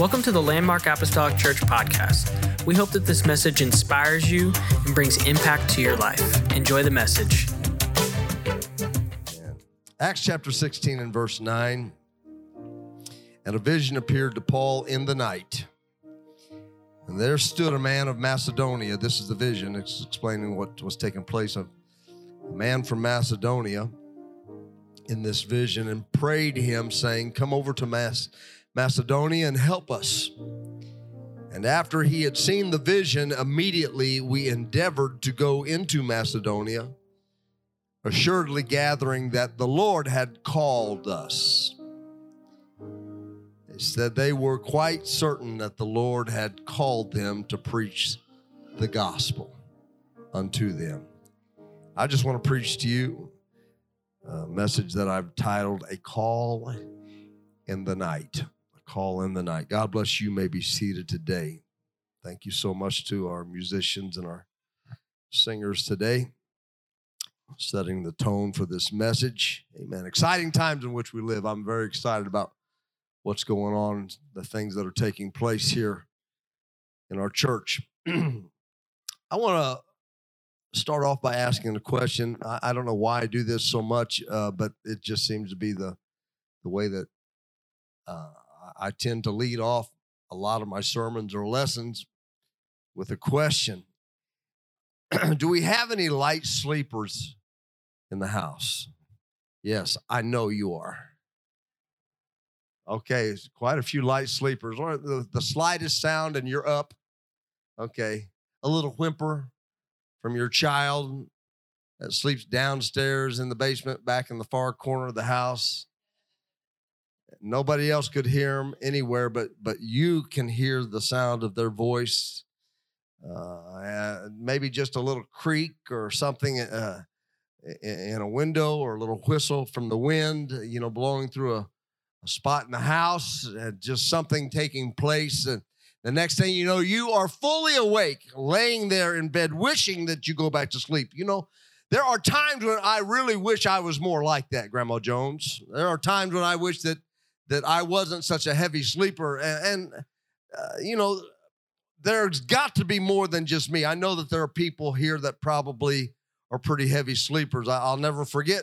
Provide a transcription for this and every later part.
Welcome to the Landmark Apostolic Church podcast. We hope that this message inspires you and brings impact to your life. Enjoy the message. Acts chapter 16 and verse 9. And a vision appeared to Paul in the night. And there stood a man of Macedonia. This is the vision, it's explaining what was taking place. A man from Macedonia in this vision and prayed him, saying, Come over to Macedonia Macedonia and help us. And after he had seen the vision, immediately we endeavored to go into Macedonia, assuredly gathering that the Lord had called us. They said they were quite certain that the Lord had called them to preach the gospel unto them. I just want to preach to you a message that I've titled A Call in the Night call in the night. God bless you. May be seated today. Thank you so much to our musicians and our singers today, setting the tone for this message. Amen. Exciting times in which we live. I'm very excited about what's going on, the things that are taking place here in our church. I want to start off by asking a question. I, I, don't know why I do this so much, uh, but it just seems to be the the way that uh, I tend to lead off a lot of my sermons or lessons with a question Do we have any light sleepers in the house? Yes, I know you are. Okay, quite a few light sleepers. The, the slightest sound and you're up. Okay, a little whimper from your child that sleeps downstairs in the basement back in the far corner of the house Nobody else could hear them anywhere, but but you can hear the sound of their voice. Uh, maybe just a little creak or something uh, in a window, or a little whistle from the wind, you know, blowing through a, a spot in the house, uh, just something taking place. And the next thing you know, you are fully awake, laying there in bed, wishing that you go back to sleep. You know, there are times when I really wish I was more like that, Grandma Jones. There are times when I wish that that I wasn't such a heavy sleeper. And, and uh, you know, there's got to be more than just me. I know that there are people here that probably are pretty heavy sleepers. I, will never forget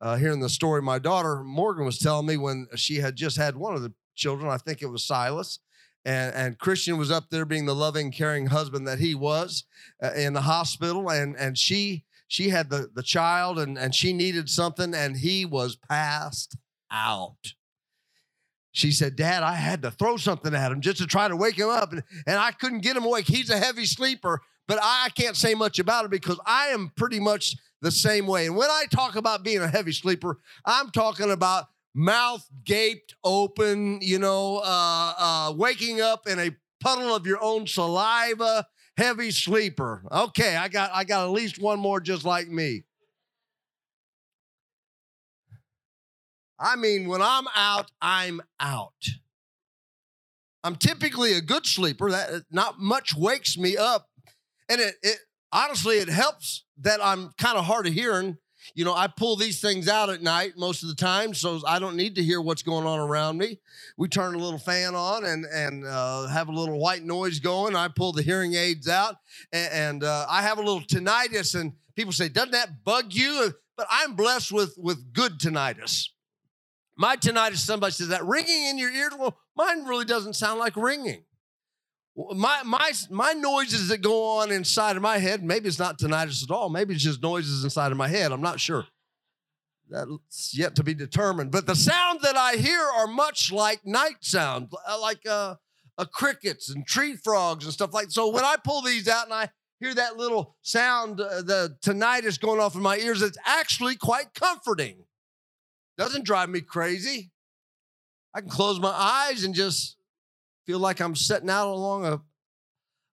uh, hearing the story my daughter Morgan was telling me when she had just had one of the children. I think it was Silas. And, and Christian was up there being the loving, caring husband that he was uh, in the hospital. And, and she she had the, the child and, and she needed something and he was passed out she said, Dad, I had to throw something at him just to try to wake him up, and, and I couldn't get him awake. He's a heavy sleeper, but I can't say much about it because I am pretty much the same way. And when I talk about being a heavy sleeper, I'm talking about mouth gaped open, you know, uh, uh, waking up in a puddle of your own saliva, heavy sleeper. Okay, I got I got at least one more just like me. I mean, when I'm out, I'm out. I'm typically a good sleeper. That not much wakes me up, and it, it honestly it helps that I'm kind of hard of hearing. You know, I pull these things out at night most of the time, so I don't need to hear what's going on around me. We turn a little fan on and and uh, have a little white noise going. I pull the hearing aids out, and, and uh, I have a little tinnitus. And people say, "Doesn't that bug you?" But I'm blessed with with good tinnitus. My tinnitus, somebody says that ringing in your ears. Well, mine really doesn't sound like ringing. My my my noises that go on inside of my head, maybe it's not tinnitus at all. Maybe it's just noises inside of my head. I'm not sure. That's yet to be determined. But the sounds that I hear are much like night sounds, uh, like uh, uh, crickets and tree frogs and stuff like. So when I pull these out and I hear that little sound, uh, the tinnitus going off in my ears, it's actually quite comforting. Doesn't drive me crazy. I can close my eyes and just feel like I'm sitting out along a,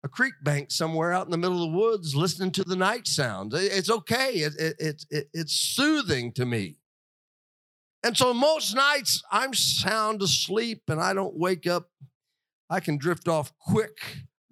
a creek bank somewhere out in the middle of the woods listening to the night sounds. It's okay. It, it, it, it, it's soothing to me. And so most nights I'm sound asleep and I don't wake up. I can drift off quick,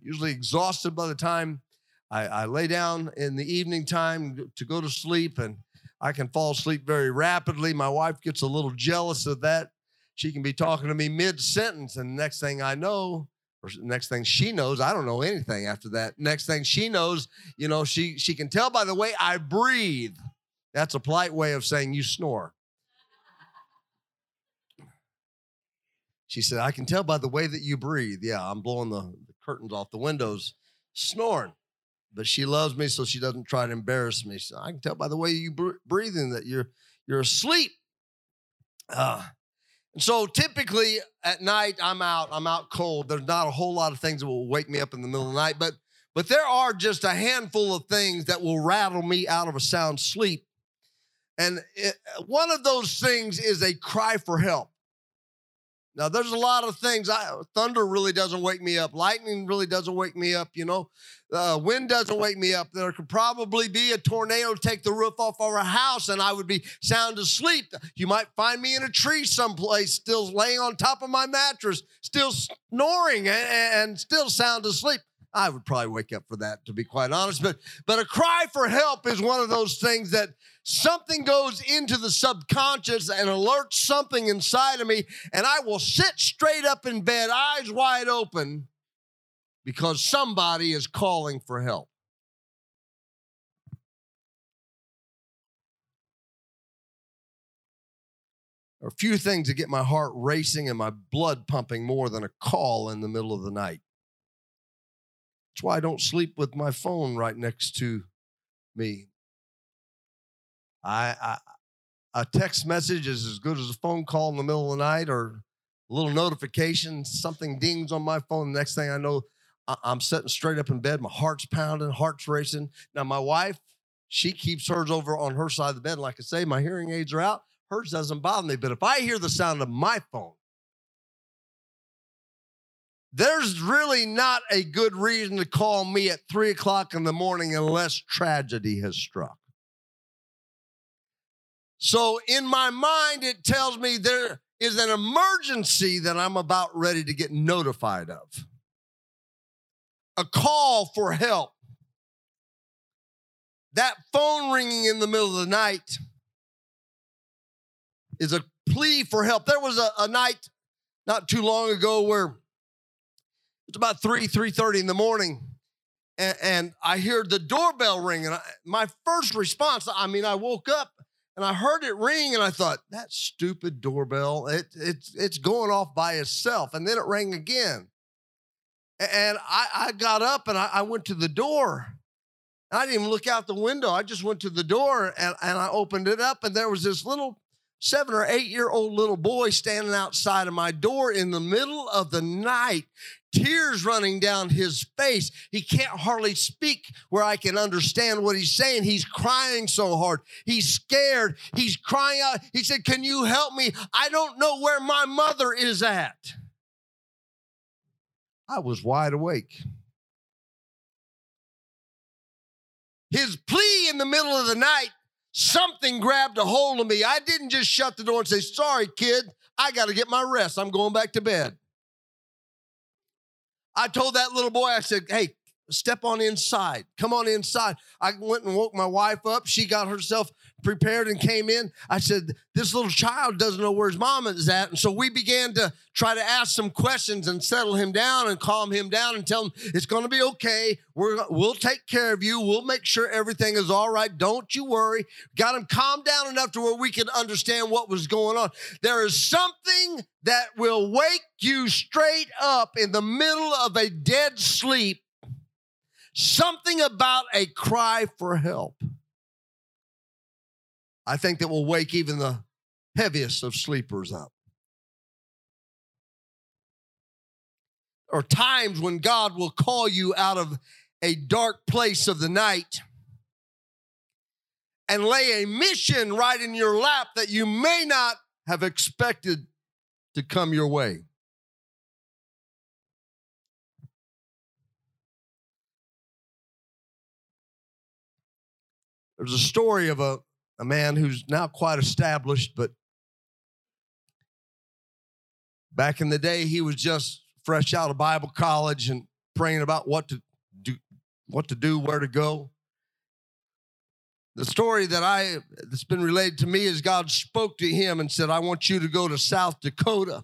usually exhausted by the time I, I lay down in the evening time to go to sleep. And I can fall asleep very rapidly. My wife gets a little jealous of that. she can be talking to me mid sentence, and next thing I know, or next thing she knows, I don't know anything after that. Next thing she knows, you know, she she can tell by the way I breathe. That's a polite way of saying you snore. She said, I can tell by the way that you breathe. Yeah, I'm blowing the, the curtains off the windows, snoring. But she loves me, so she doesn't try to embarrass me. So I can tell by the way you br- breathing that you're you're asleep. Uh, and so typically at night I'm out. I'm out cold. There's not a whole lot of things that will wake me up in the middle of the night, but but there are just a handful of things that will rattle me out of a sound sleep. And it, one of those things is a cry for help. Now, there's a lot of things. I, thunder really doesn't wake me up. Lightning really doesn't wake me up. You know, uh, wind doesn't wake me up. There could probably be a tornado take the roof off our house, and I would be sound asleep. You might find me in a tree someplace, still laying on top of my mattress, still snoring and, and still sound asleep. I would probably wake up for that, to be quite honest. But but a cry for help is one of those things that something goes into the subconscious and alerts something inside of me, and I will sit straight up in bed, eyes wide open, because somebody is calling for help. There are a few things that get my heart racing and my blood pumping more than a call in the middle of the night. That's why I don't sleep with my phone right next to me. I, I a text message is as good as a phone call in the middle of the night or a little notification, something dings on my phone. The next thing I know, I'm sitting straight up in bed, my heart's pounding, heart's racing. Now, my wife, she keeps hers over on her side of the bed. Like I say, my hearing aids are out. Hers doesn't bother me. But if I hear the sound of my phone, there's really not a good reason to call me at three o'clock in the morning unless tragedy has struck. So, in my mind, it tells me there is an emergency that I'm about ready to get notified of. A call for help. That phone ringing in the middle of the night is a plea for help. There was a, a night not too long ago where it's about 3, 3.30 in the morning. And, and I hear the doorbell ring. And I, my first response, I mean, I woke up and I heard it ring and I thought, that stupid doorbell, it, it's, it's going off by itself. And then it rang again. And I, I got up and I, I went to the door. I didn't even look out the window. I just went to the door and, and I opened it up, and there was this little seven or eight year old little boy standing outside of my door in the middle of the night tears running down his face. He can't hardly speak where I can understand what he's saying. He's crying so hard. He's scared. He's crying out. He said, Can you help me? I don't know where my mother is at. I was wide awake. His plea in the middle of the night, something grabbed a hold of me. I didn't just shut the door and say, Sorry, kid, I got to get my rest. I'm going back to bed. I told that little boy, I said, hey, step on inside. Come on inside. I went and woke my wife up. She got herself prepared and came in. I said, This little child doesn't know where his mama is at. And so we began to try to ask some questions and settle him down and calm him down and tell him it's going to be okay. We're, we'll take care of you. We'll make sure everything is all right. Don't you worry. Got him calmed down enough to where we could understand what was going on. There is something that will wake you straight up in the middle of a dead sleep. Something about a cry for help. I think that will wake even the heaviest of sleepers up. Or times when God will call you out of a dark place of the night and lay a mission right in your lap that you may not have expected to come your way. There's a story of a a man who's now quite established, but back in the day, he was just fresh out of Bible college and praying about what to do, what to do, where to go. the story that I that's been related to me is God spoke to him and said, I want you to go to South Dakota.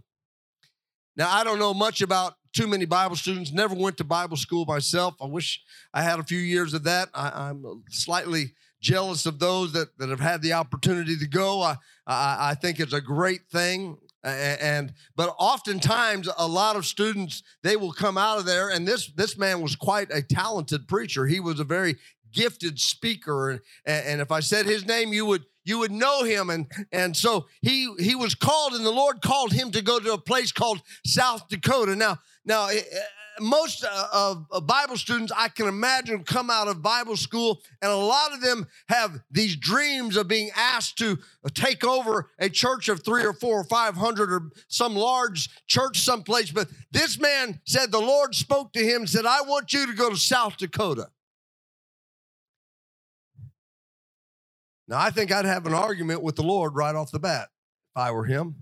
Now, I don't know much about too many Bible students, never went to Bible school myself. I wish I had a few years of that. I, am slightly jealous of those that, that have had the opportunity to go. I, I, I think it's a great thing. And, and but oftentimes a lot of students they will come out of there and this this man was quite a talented preacher he was a very gifted speaker and, and if i said his name you would you would know him and and so he he was called and the lord called him to go to a place called south dakota now now eh, eh, most uh, of, Bible students I can imagine come out of Bible school, and a lot of them have these dreams of being asked to take over a church of three or four or five hundred or some large church someplace. But this man said the Lord spoke to him and said, I want you to go to South Dakota. Now, I think I'd have an argument with the Lord right off the bat if I were him.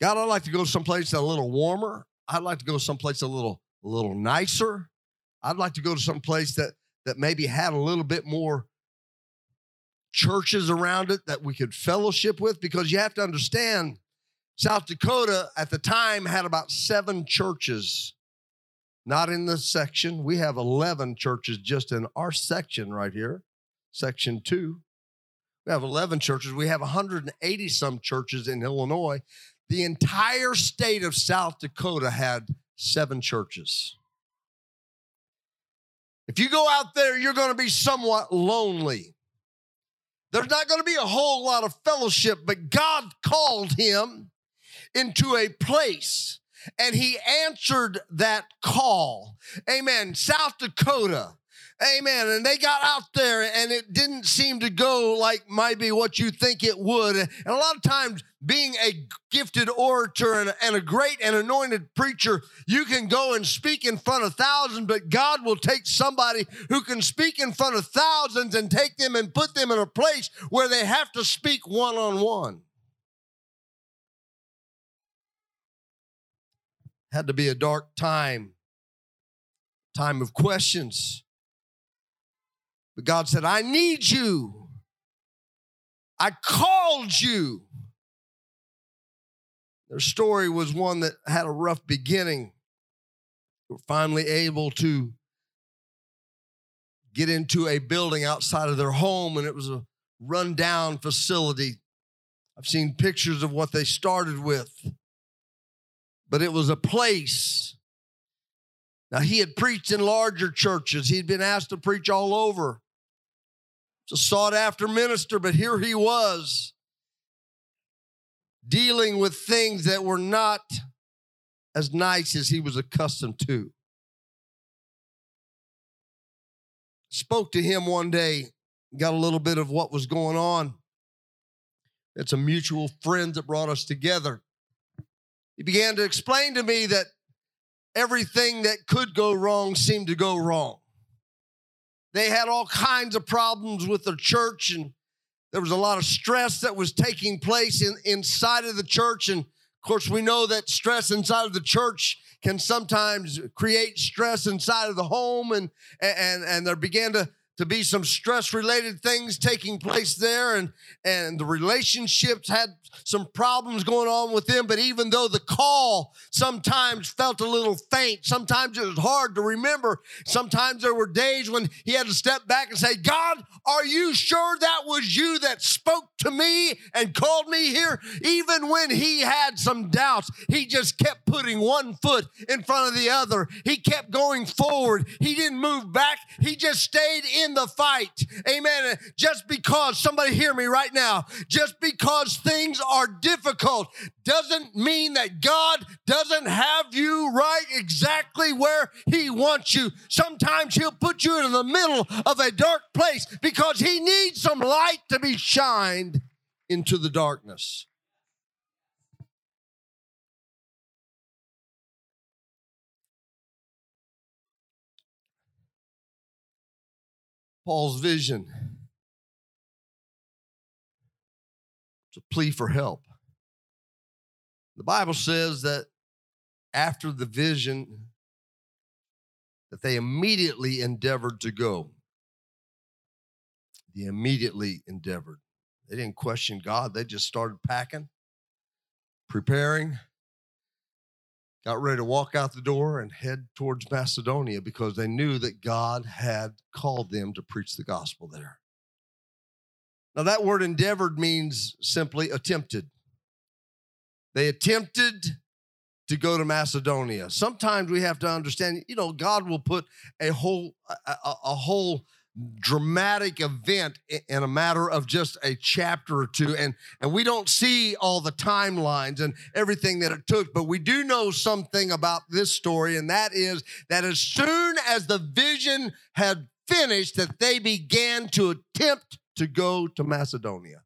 God, I'd like to go someplace a little warmer. I'd like to go someplace a little a little nicer. I'd like to go to some place that that maybe had a little bit more churches around it that we could fellowship with because you have to understand South Dakota at the time had about 7 churches not in the section. We have 11 churches just in our section right here, section 2. We have 11 churches. We have 180 some churches in Illinois. The entire state of South Dakota had seven churches. If you go out there, you're going to be somewhat lonely. There's not going to be a whole lot of fellowship, but God called him into a place and he answered that call. Amen. South Dakota Amen. And they got out there and it didn't seem to go like maybe what you think it would. And a lot of times, being a gifted orator and, and a great and anointed preacher, you can go and speak in front of thousands, but God will take somebody who can speak in front of thousands and take them and put them in a place where they have to speak one on one. Had to be a dark time, time of questions but God said, I need you. I called you. Their story was one that had a rough beginning. They were finally able to get into a building outside of their home, and it was a rundown facility. I've seen pictures of what they started with, but it was a place. Now, he had preached in larger churches, he'd been asked to preach all over It's a sought after minister, but here he was dealing with things that were not as nice as he was accustomed to. Spoke to him one day, got a little bit of what was going on. It's a mutual friend that brought us together. He began to explain to me that everything that could go wrong seemed to go wrong. They had all kinds of problems with their church, and there was a lot of stress that was taking place in, inside of the church. And of course, we know that stress inside of the church can sometimes create stress inside of the home, and and and there began to to be some stress related things taking place there and and the relationships had some problems going on with them but even though the call sometimes felt a little faint sometimes it was hard to remember sometimes there were days when he had to step back and say god are you sure that was you that spoke to me and called me here? Even when he had some doubts he just kept putting one foot in front of the other. He kept going forward. He didn't move back. He just stayed in in the fight. Amen. Just because, somebody hear me right now, just because things are difficult doesn't mean that God doesn't have you right exactly where He wants you. Sometimes He'll put you in the middle of a dark place because He needs some light to be shined into the darkness. Paul's vision. It's a plea for help. The Bible says that after the vision, that they immediately endeavored to go. They immediately endeavored. They didn't question God, they just started packing, preparing, got ready to walk out the door and head towards Macedonia because they knew that God had called them to preach the gospel there. Now, that word endeavored means simply attempted. They attempted to go to Macedonia. Sometimes we have to understand, you know, God will put a whole a, a, whole dramatic event in a matter of just a chapter or two. And and we don't see all the timelines and everything that it took but we do know something about this story and that is that as soon as the vision had finished that they began to attempt to go to Macedonia.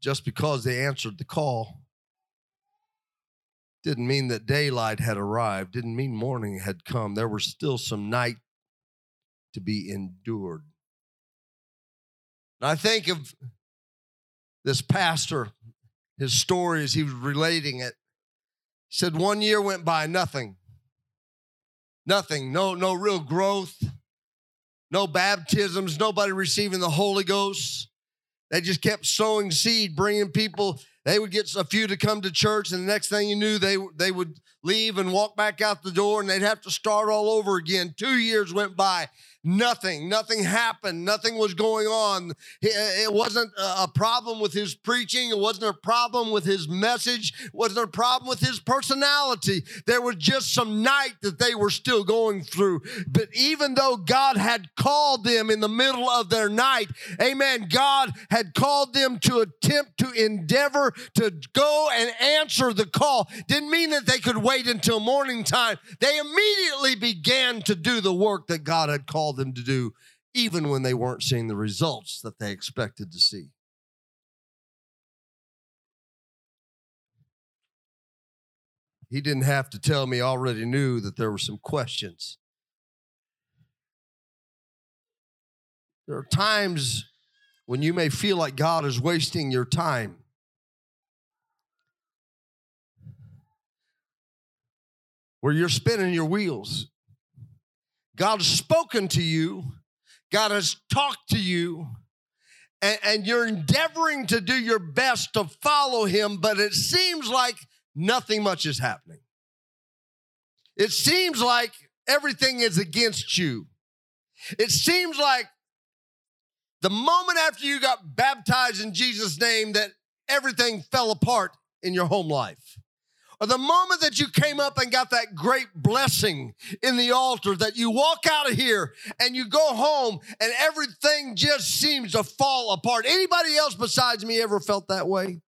Just because they answered the call didn't mean that daylight had arrived, didn't mean morning had come. There was still some night to be endured. And I think of this pastor, his story as he was relating it. He said, One year went by, nothing. Nothing, no, no real growth, no baptisms, nobody receiving the Holy Ghost. They just kept sowing seed, bringing people they would get a few to come to church, and the next thing you knew, they, they would leave and walk back out the door, and they'd have to start all over again. Two years went by, Nothing, nothing happened. Nothing was going on. Eh, it wasn't a problem with his preaching. It wasn't a problem with his message. It wasn't a problem with his personality. There was just some night that they were still going through. But even though God had called them in the middle of their night, amen, God had called them to attempt to endeavor to go and answer the call. Didn't mean that they could wait until morning time. They immediately began to do the work that God had called them to do, even when they weren't seeing the results that they expected to see. He didn't have to tell me, already knew that there were some questions. There are times when you may feel like God is wasting your time. Where you're spinning your wheels. God has spoken to you, God has talked to you, and, and, you're endeavoring to do your best to follow Him, but it seems like nothing much is happening. It seems like everything is against you. It seems like the moment after you got baptized in Jesus' name that everything fell apart in your home life or the moment that you came up and got that great blessing in the altar, that you walk out of here and you go home and everything just seems to fall apart. Anybody else besides me ever felt that way?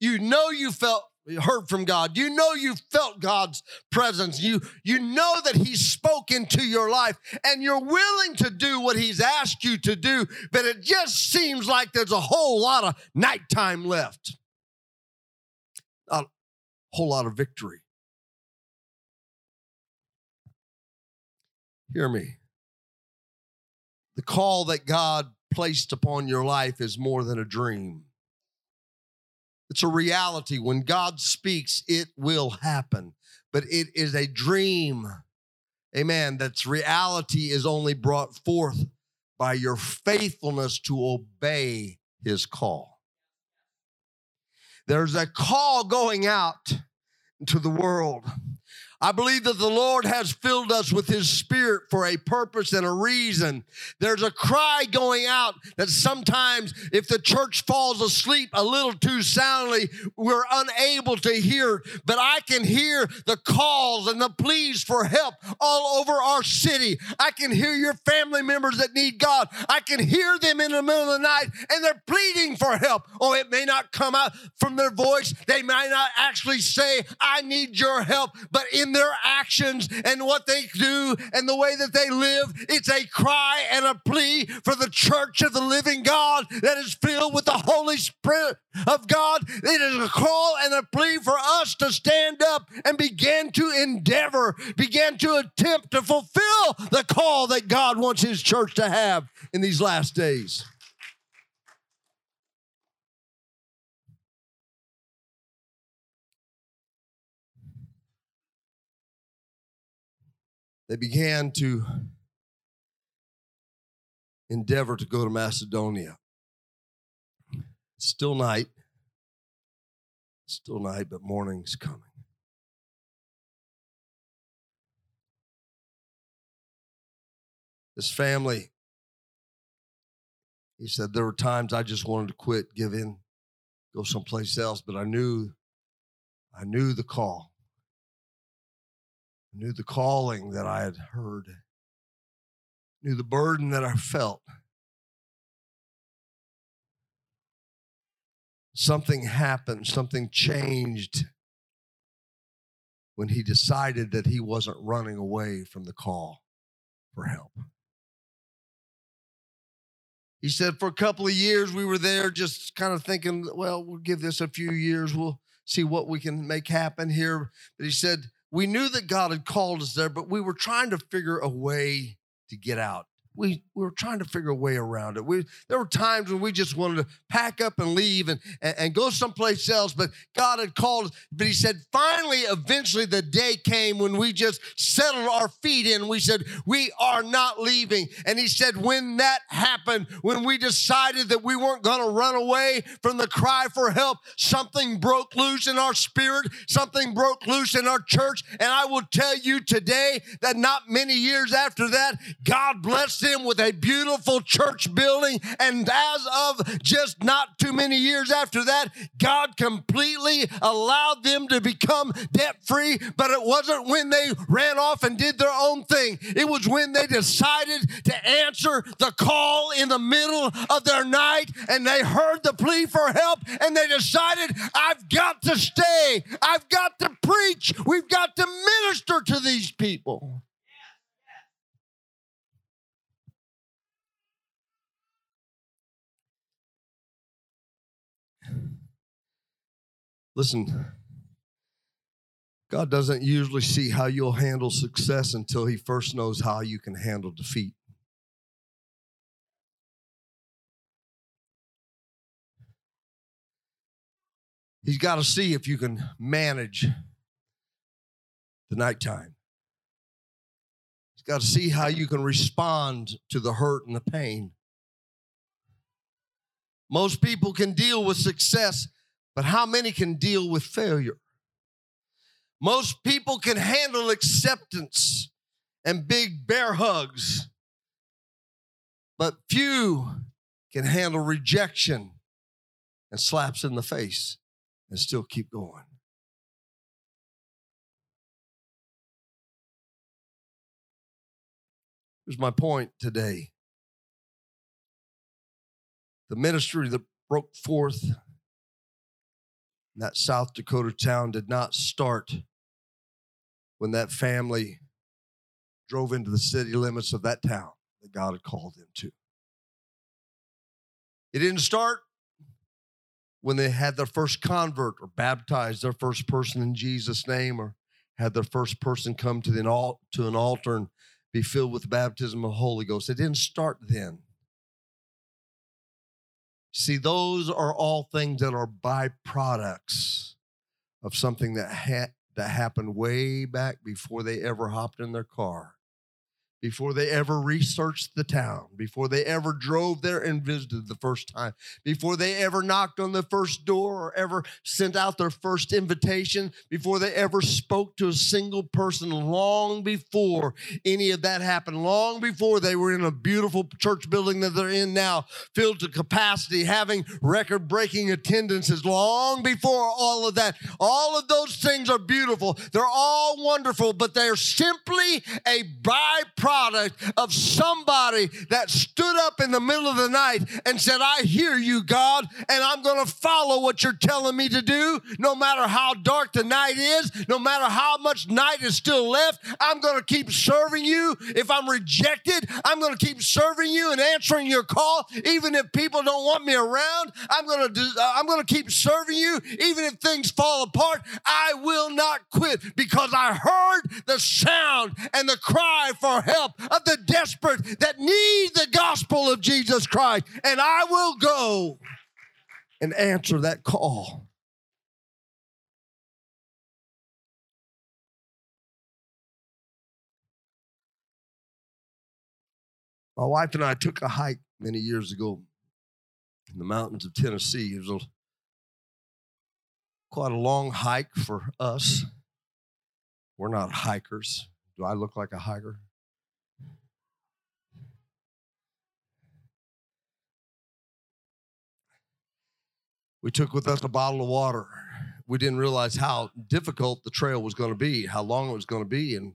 You know you felt heard from God. You know you felt God's presence. You, you know that He's spoken to your life and you're willing to do what He's asked you to do, but it just seems like there's a whole lot of nighttime left. Not a whole lot of victory. Hear me. The call that God placed upon your life is more than a dream. It's a reality. When God speaks, it will happen. But it is a dream, amen, that's reality is only brought forth by your faithfulness to obey his call. There's a call going out to the world. I believe that the Lord has filled us with His Spirit for a purpose and a reason. There's a cry going out that sometimes, if the church falls asleep a little too soundly, we're unable to hear. But I can hear the calls and the pleas for help all over our city. I can hear your family members that need God. I can hear them in the middle of the night and they're pleading for help. Oh, it may not come out from their voice, they may not actually say, I need your help, but in their actions and what they do and the way that they live. It's a cry and a plea for the church of the living God that is filled with the Holy Spirit of God. It is a call and a plea for us to stand up and begin to endeavor, begin to attempt to fulfill the call that God wants His church to have in these last days. They began to endeavor to go to Macedonia. Still night, still night, but morning's coming. This family, he said, there were times I just wanted to quit, give in, go someplace else, but I knew, I knew the call. Knew the calling that I had heard, knew the burden that I felt. Something happened, something changed when he decided that he wasn't running away from the call for help. He said, for a couple of years, we were there just kind of thinking, well, we'll give this a few years. We'll see what we can make happen here. But he said, we knew that God had called us there, but we were trying to figure a way to get out we, we were trying to figure a way around it. We, there were times when we just wanted to pack up and leave and, and, and go someplace else, but God had called us. But He said, finally, eventually, the day came when we just settled our feet in. We said, We are not leaving. And He said, When that happened, when we decided that we weren't going to run away from the cry for help, something broke loose in our spirit, something broke loose in our church. And I will tell you today that not many years after that, God blessed them with a beautiful church building. And as of just not too many years after that, God completely allowed them to become debt free. But it wasn't when they ran off and did their own thing, it was when they decided to answer the call in the middle of their night and they heard the plea for help and they decided, I've got to stay, I've got to preach, we've got to minister to these people. Listen, God doesn't usually see how you'll handle success until He first knows how you can handle defeat. He's got to see if you can manage the nighttime. He's got to see how you can respond to the hurt and the pain. Most people can deal with success but how many can deal with failure? Most people can handle acceptance and big bear hugs, but few can handle rejection and slaps in the face and still keep going. Here's my point today the ministry that broke forth that South Dakota town did not start when that family drove into the city limits of that town that God had called them to. It didn't start when they had their first convert or baptized their first person in Jesus' name or had their first person come to, the, to an altar and be filled with the baptism of the Holy Ghost. It didn't start then. See, those are all things that are byproducts of something that, ha- that happened way back before they ever hopped in their car before they ever researched the town, before they ever drove there and visited the first time, before they ever knocked on the first door or ever sent out their first invitation, before they ever spoke to a single person, long before any of that happened, long before they were in a beautiful church building that they're in now, filled to capacity, having record breaking attendances, long before all of that. All of those things are beautiful. They're all wonderful, but they're simply a byproduct product of somebody that stood up in the middle of the night and said, I hear you, God, and I'm going to follow what you're telling me to do, no matter how dark the night is, no matter how much night is still left. I'm going to keep serving you. If I'm rejected, I'm going to keep serving you and answering your call, even if people don't want me around. I'm going to I'm going to keep serving you, even if things fall apart. I will not quit because I heard the sound and the cry for help help of the desperate that need the gospel of Jesus Christ. And I will go and answer that call. My wife and I took a hike many years ago in the mountains of Tennessee. It was a, quite a long hike for us. We're not hikers. Do I look like a hiker? We took with us a bottle of water. We didn't realize how difficult the trail was going to be, how long it was going to be, and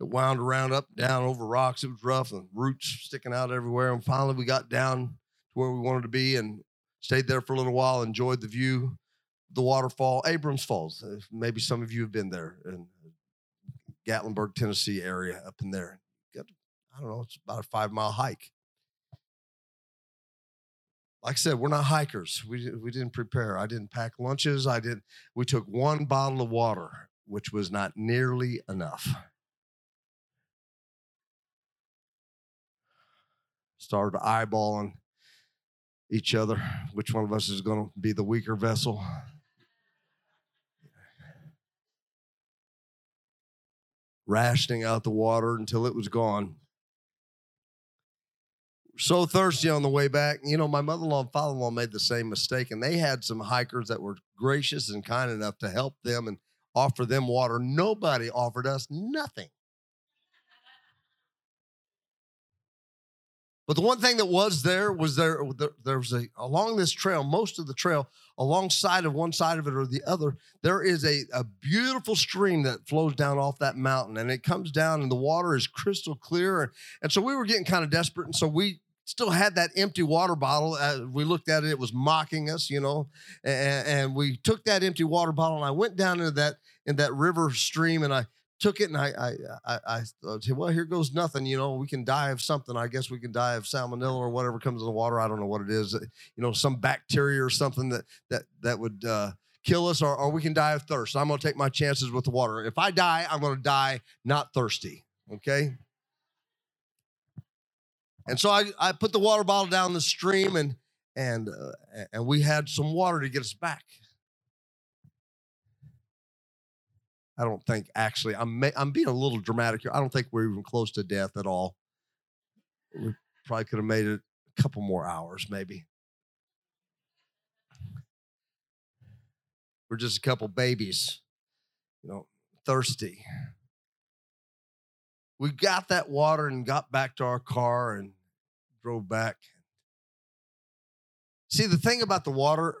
it wound around up down over rocks. It was rough and roots sticking out everywhere. And finally, we got down to where we wanted to be and stayed there for a little while. Enjoyed the view, the waterfall, Abrams Falls. Uh, maybe some of you have been there in Gatlinburg, Tennessee area up in there. I don't know, it's about a five mile hike like I said, we're not hikers. We, we didn't prepare. I didn't pack lunches. I didn't. We took one bottle of water, which was not nearly enough. Started eyeballing each other. Which one of us is going to be the weaker vessel? Rationing out the water until it was gone so thirsty on the way back. You know, my mother in law and father in law made the same mistake, and they had some hikers that were gracious and kind enough to help them and offer them water. Nobody offered us nothing. But the one thing that was there was there, there was a, along this trail, most of the trail, alongside of one side of it or the other, there is a, a beautiful stream that flows down off that mountain and it comes down and the water is crystal clear. And so we were getting kind of desperate. And so we still had that empty water bottle. Uh, we looked at it; it was mocking us, you know. And, and, we took that empty water bottle, and I went down into that in that river stream, and I took it, and I I I, I said, "Well, here goes nothing. You know, we can die of something. I guess we can die of salmonella or whatever comes in the water. I don't know what it is. You know, some bacteria or something that that that would." Uh, kill us or, or we can die of thirst. I'm going to take my chances with the water. If I die, I'm going to die not thirsty. Okay. And so I, I put the water bottle down the stream and and uh, and we had some water to get us back. I don't think actually I'm I'm being a little dramatic here. I don't think we're even close to death at all. We probably could have made it a couple more hours, maybe. We're just a couple babies, you know, thirsty. We got that water and got back to our car and drove back. See, the thing about the water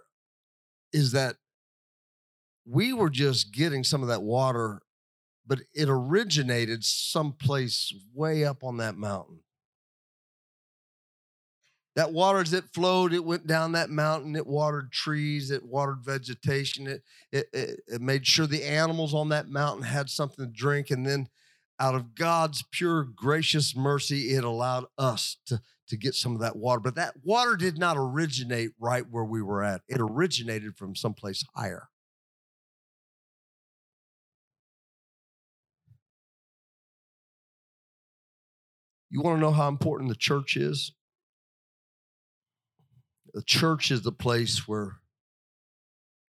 is that we were just getting some of that water, but it originated someplace way up on that mountain. That water, as it flowed, it went down that mountain. It watered trees. It watered vegetation. It, it, it, it made sure the animals on that mountain had something to drink. And then, out of God's pure, gracious mercy, it allowed us to, to get some of that water. But that water did not originate right where we were at, it originated from someplace higher. You want to know how important the church is? The church is the place where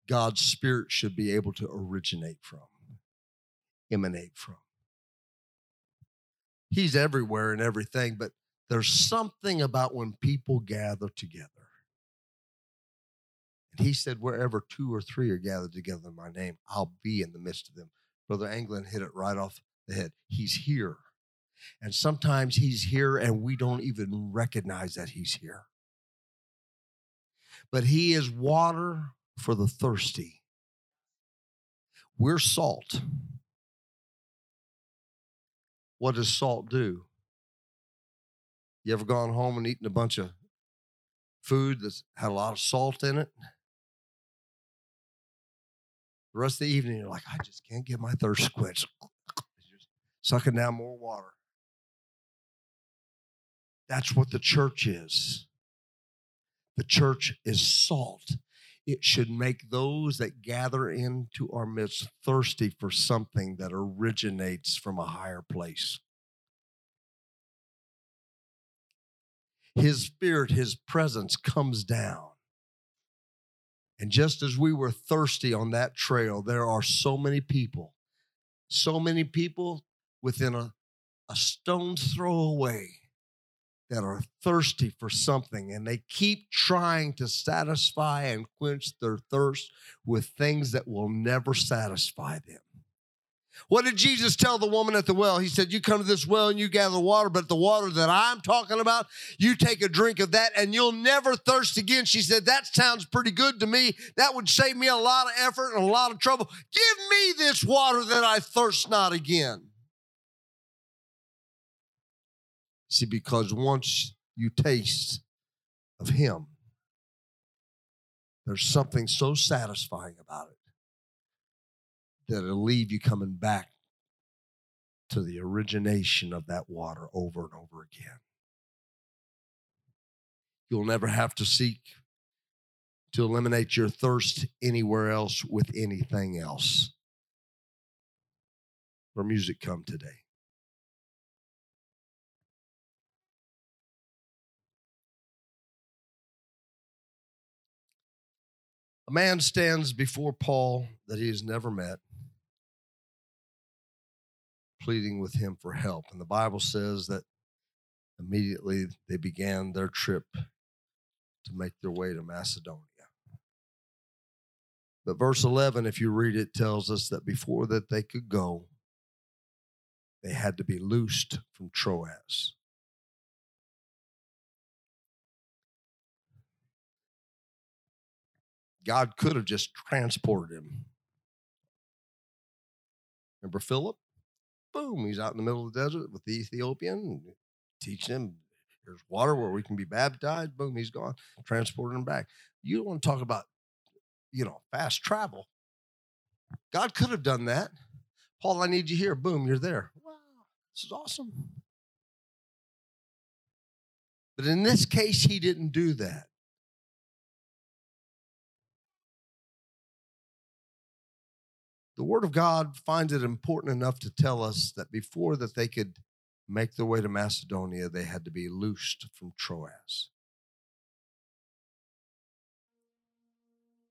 God's Spirit should be able to originate from, emanate from. He's everywhere and everything, but there's something about when people gather together. And he said, Wherever two or three are gathered together in my name, I'll be in the midst of them. Brother Anglin hit it right off the head. He's here. And sometimes he's here and we don't even recognize that he's here. But he is water for the thirsty. We're salt. What does salt do? You ever gone home and eaten a bunch of food that's had a lot of salt in it? The rest of the evening, you're like, I just can't get my thirst quenched. Sucking down more water. That's what the church is. The church is salt. It should make those that gather into our midst thirsty for something that originates from a higher place. His spirit, His presence comes down. And just as we were thirsty on that trail, there are so many people, so many people within a, a stone's throw away that are thirsty for something and they keep trying to satisfy and quench their thirst with things that will never satisfy them. What did Jesus tell the woman at the well? He said, You come to this well and you gather water, but the water that I'm talking about, you take a drink of that and you'll never thirst again. She said, That sounds pretty good to me. That would save me a lot of effort and a lot of trouble. Give me this water that I thirst not again. See, because once you taste of Him, there's something so satisfying about it that it'll leave you coming back to the origination of that water over and over again. You'll never have to seek to eliminate your thirst anywhere else with anything else. Where music come today. A man stands before Paul that he has never met, pleading with him for help. And the Bible says that immediately they began their trip to make their way to Macedonia. But verse 11, if you read it, tells us that before that they could go, they had to be loosed from Troas. God could have just transported him. Remember Philip? Boom, he's out in the middle of the desert with the Ethiopian, teaching him there's water where we can be baptized. Boom, he's gone. Transported him back. You don't want to talk about, you know, fast travel. God could have done that. Paul, I need you here. Boom, you're there. Wow, this is awesome. But in this case, he didn't do that. The word of god finds it important enough to tell us that before that they could make their way to macedonia they had to be loosed from troas.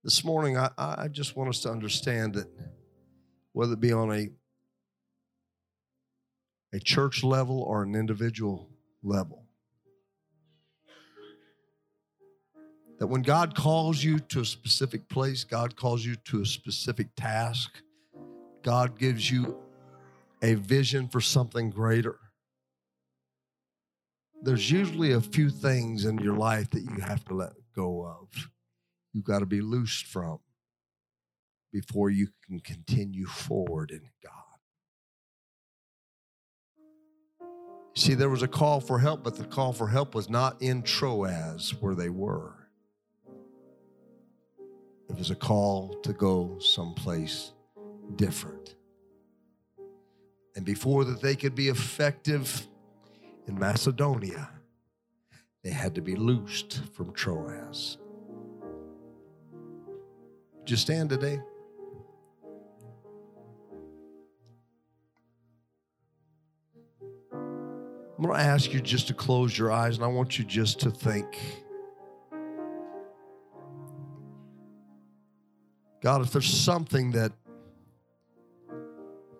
This morning i, I just want us to understand that whether it be on a a church level or an individual level that when God calls you to a specific place, God calls you to a specific task, God gives you a vision for something greater, there's usually a few things in your life that you have to let go of. You've got to be loosed from before you can continue forward in God. See, there was a call for help, but the call for help was not in Troas where they were. It was a call to go someplace different. And before that they could be effective in Macedonia, they had to be loosed from Troas. Would you stand today? I'm going to ask you just to close your eyes, and I want you just to think. God, if there's something that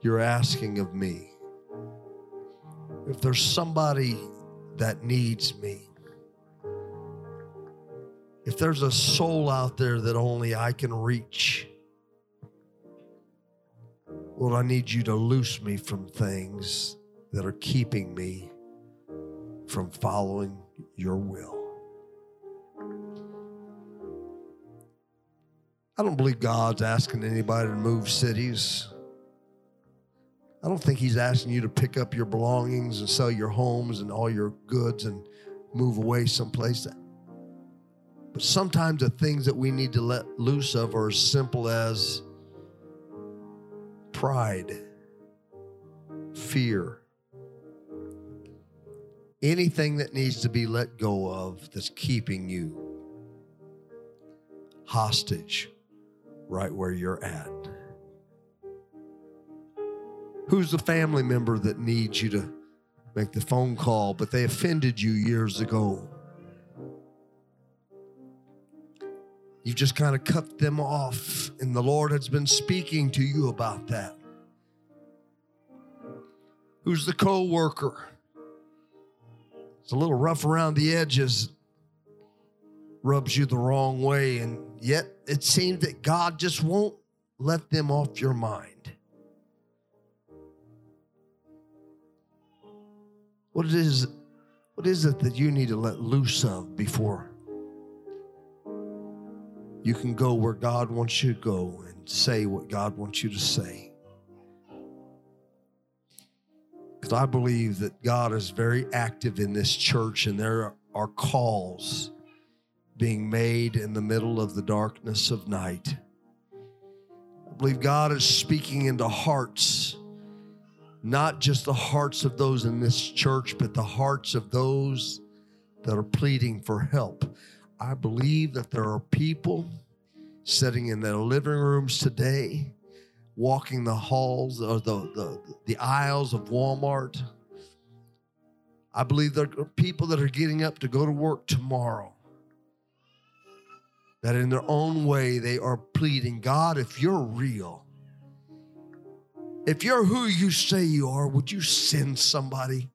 you're asking of me. If there's somebody that needs me, if there's a soul out there that only I can reach, Lord, I need you to loose me from things that are keeping me from following your will. I don't believe God's asking anybody to move cities. I don't think he's asking you to pick up your belongings and sell your homes and all your goods and move away someplace. But sometimes the things that we need to let loose of are as simple as pride, fear, anything that needs to be let go of that's keeping you hostage right where you're at. Who's the family member that needs you to make the phone call, but they offended you years ago? You've just kind of cut them off, and the Lord has been speaking to you about that. Who's the co worker it's a little rough around the edges, rubs you the wrong way, and yet it seems that God just won't let them off your mind. What is, what is it that you need to let loose of before you can go where God wants you to go and say what God wants you to say? Because I believe that God is very active in this church and there are calls being made in the middle of the darkness of night. I believe God is speaking into hearts not just the hearts of those in this church, but the hearts of those that are pleading for help. I believe that there are people sitting in their living rooms today, walking the halls or the, the, the aisles of Walmart. I believe there are people that are getting up to go to work tomorrow. That in their own way they are pleading, God, if you're real, if you're who you say you are, would you send somebody?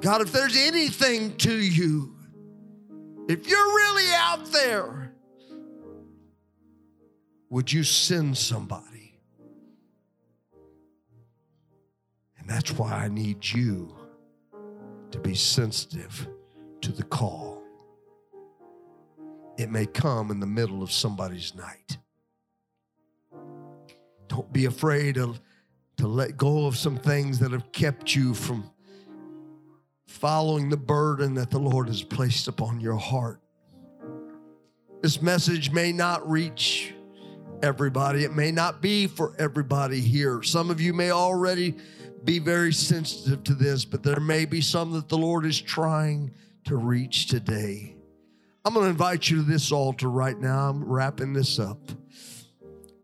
God, if there's anything to you, if you're really out there, would you send somebody? And that's why I need you to be sensitive to the call. It may come in the middle of somebody's night. Be afraid to, to let go of some things that have kept you from following the burden that the Lord has placed upon your heart. This message may not reach everybody, it may not be for everybody here. Some of you may already be very sensitive to this, but there may be some that the Lord is trying to reach today. I'm going to invite you to this altar right now. I'm wrapping this up.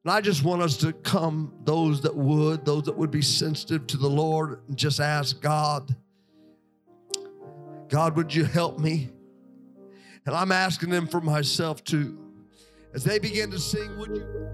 And I just want us to come, those that would, those that would be sensitive to the Lord, and just ask God, God, would you help me? And I'm asking them for myself too. As they begin to sing, would you?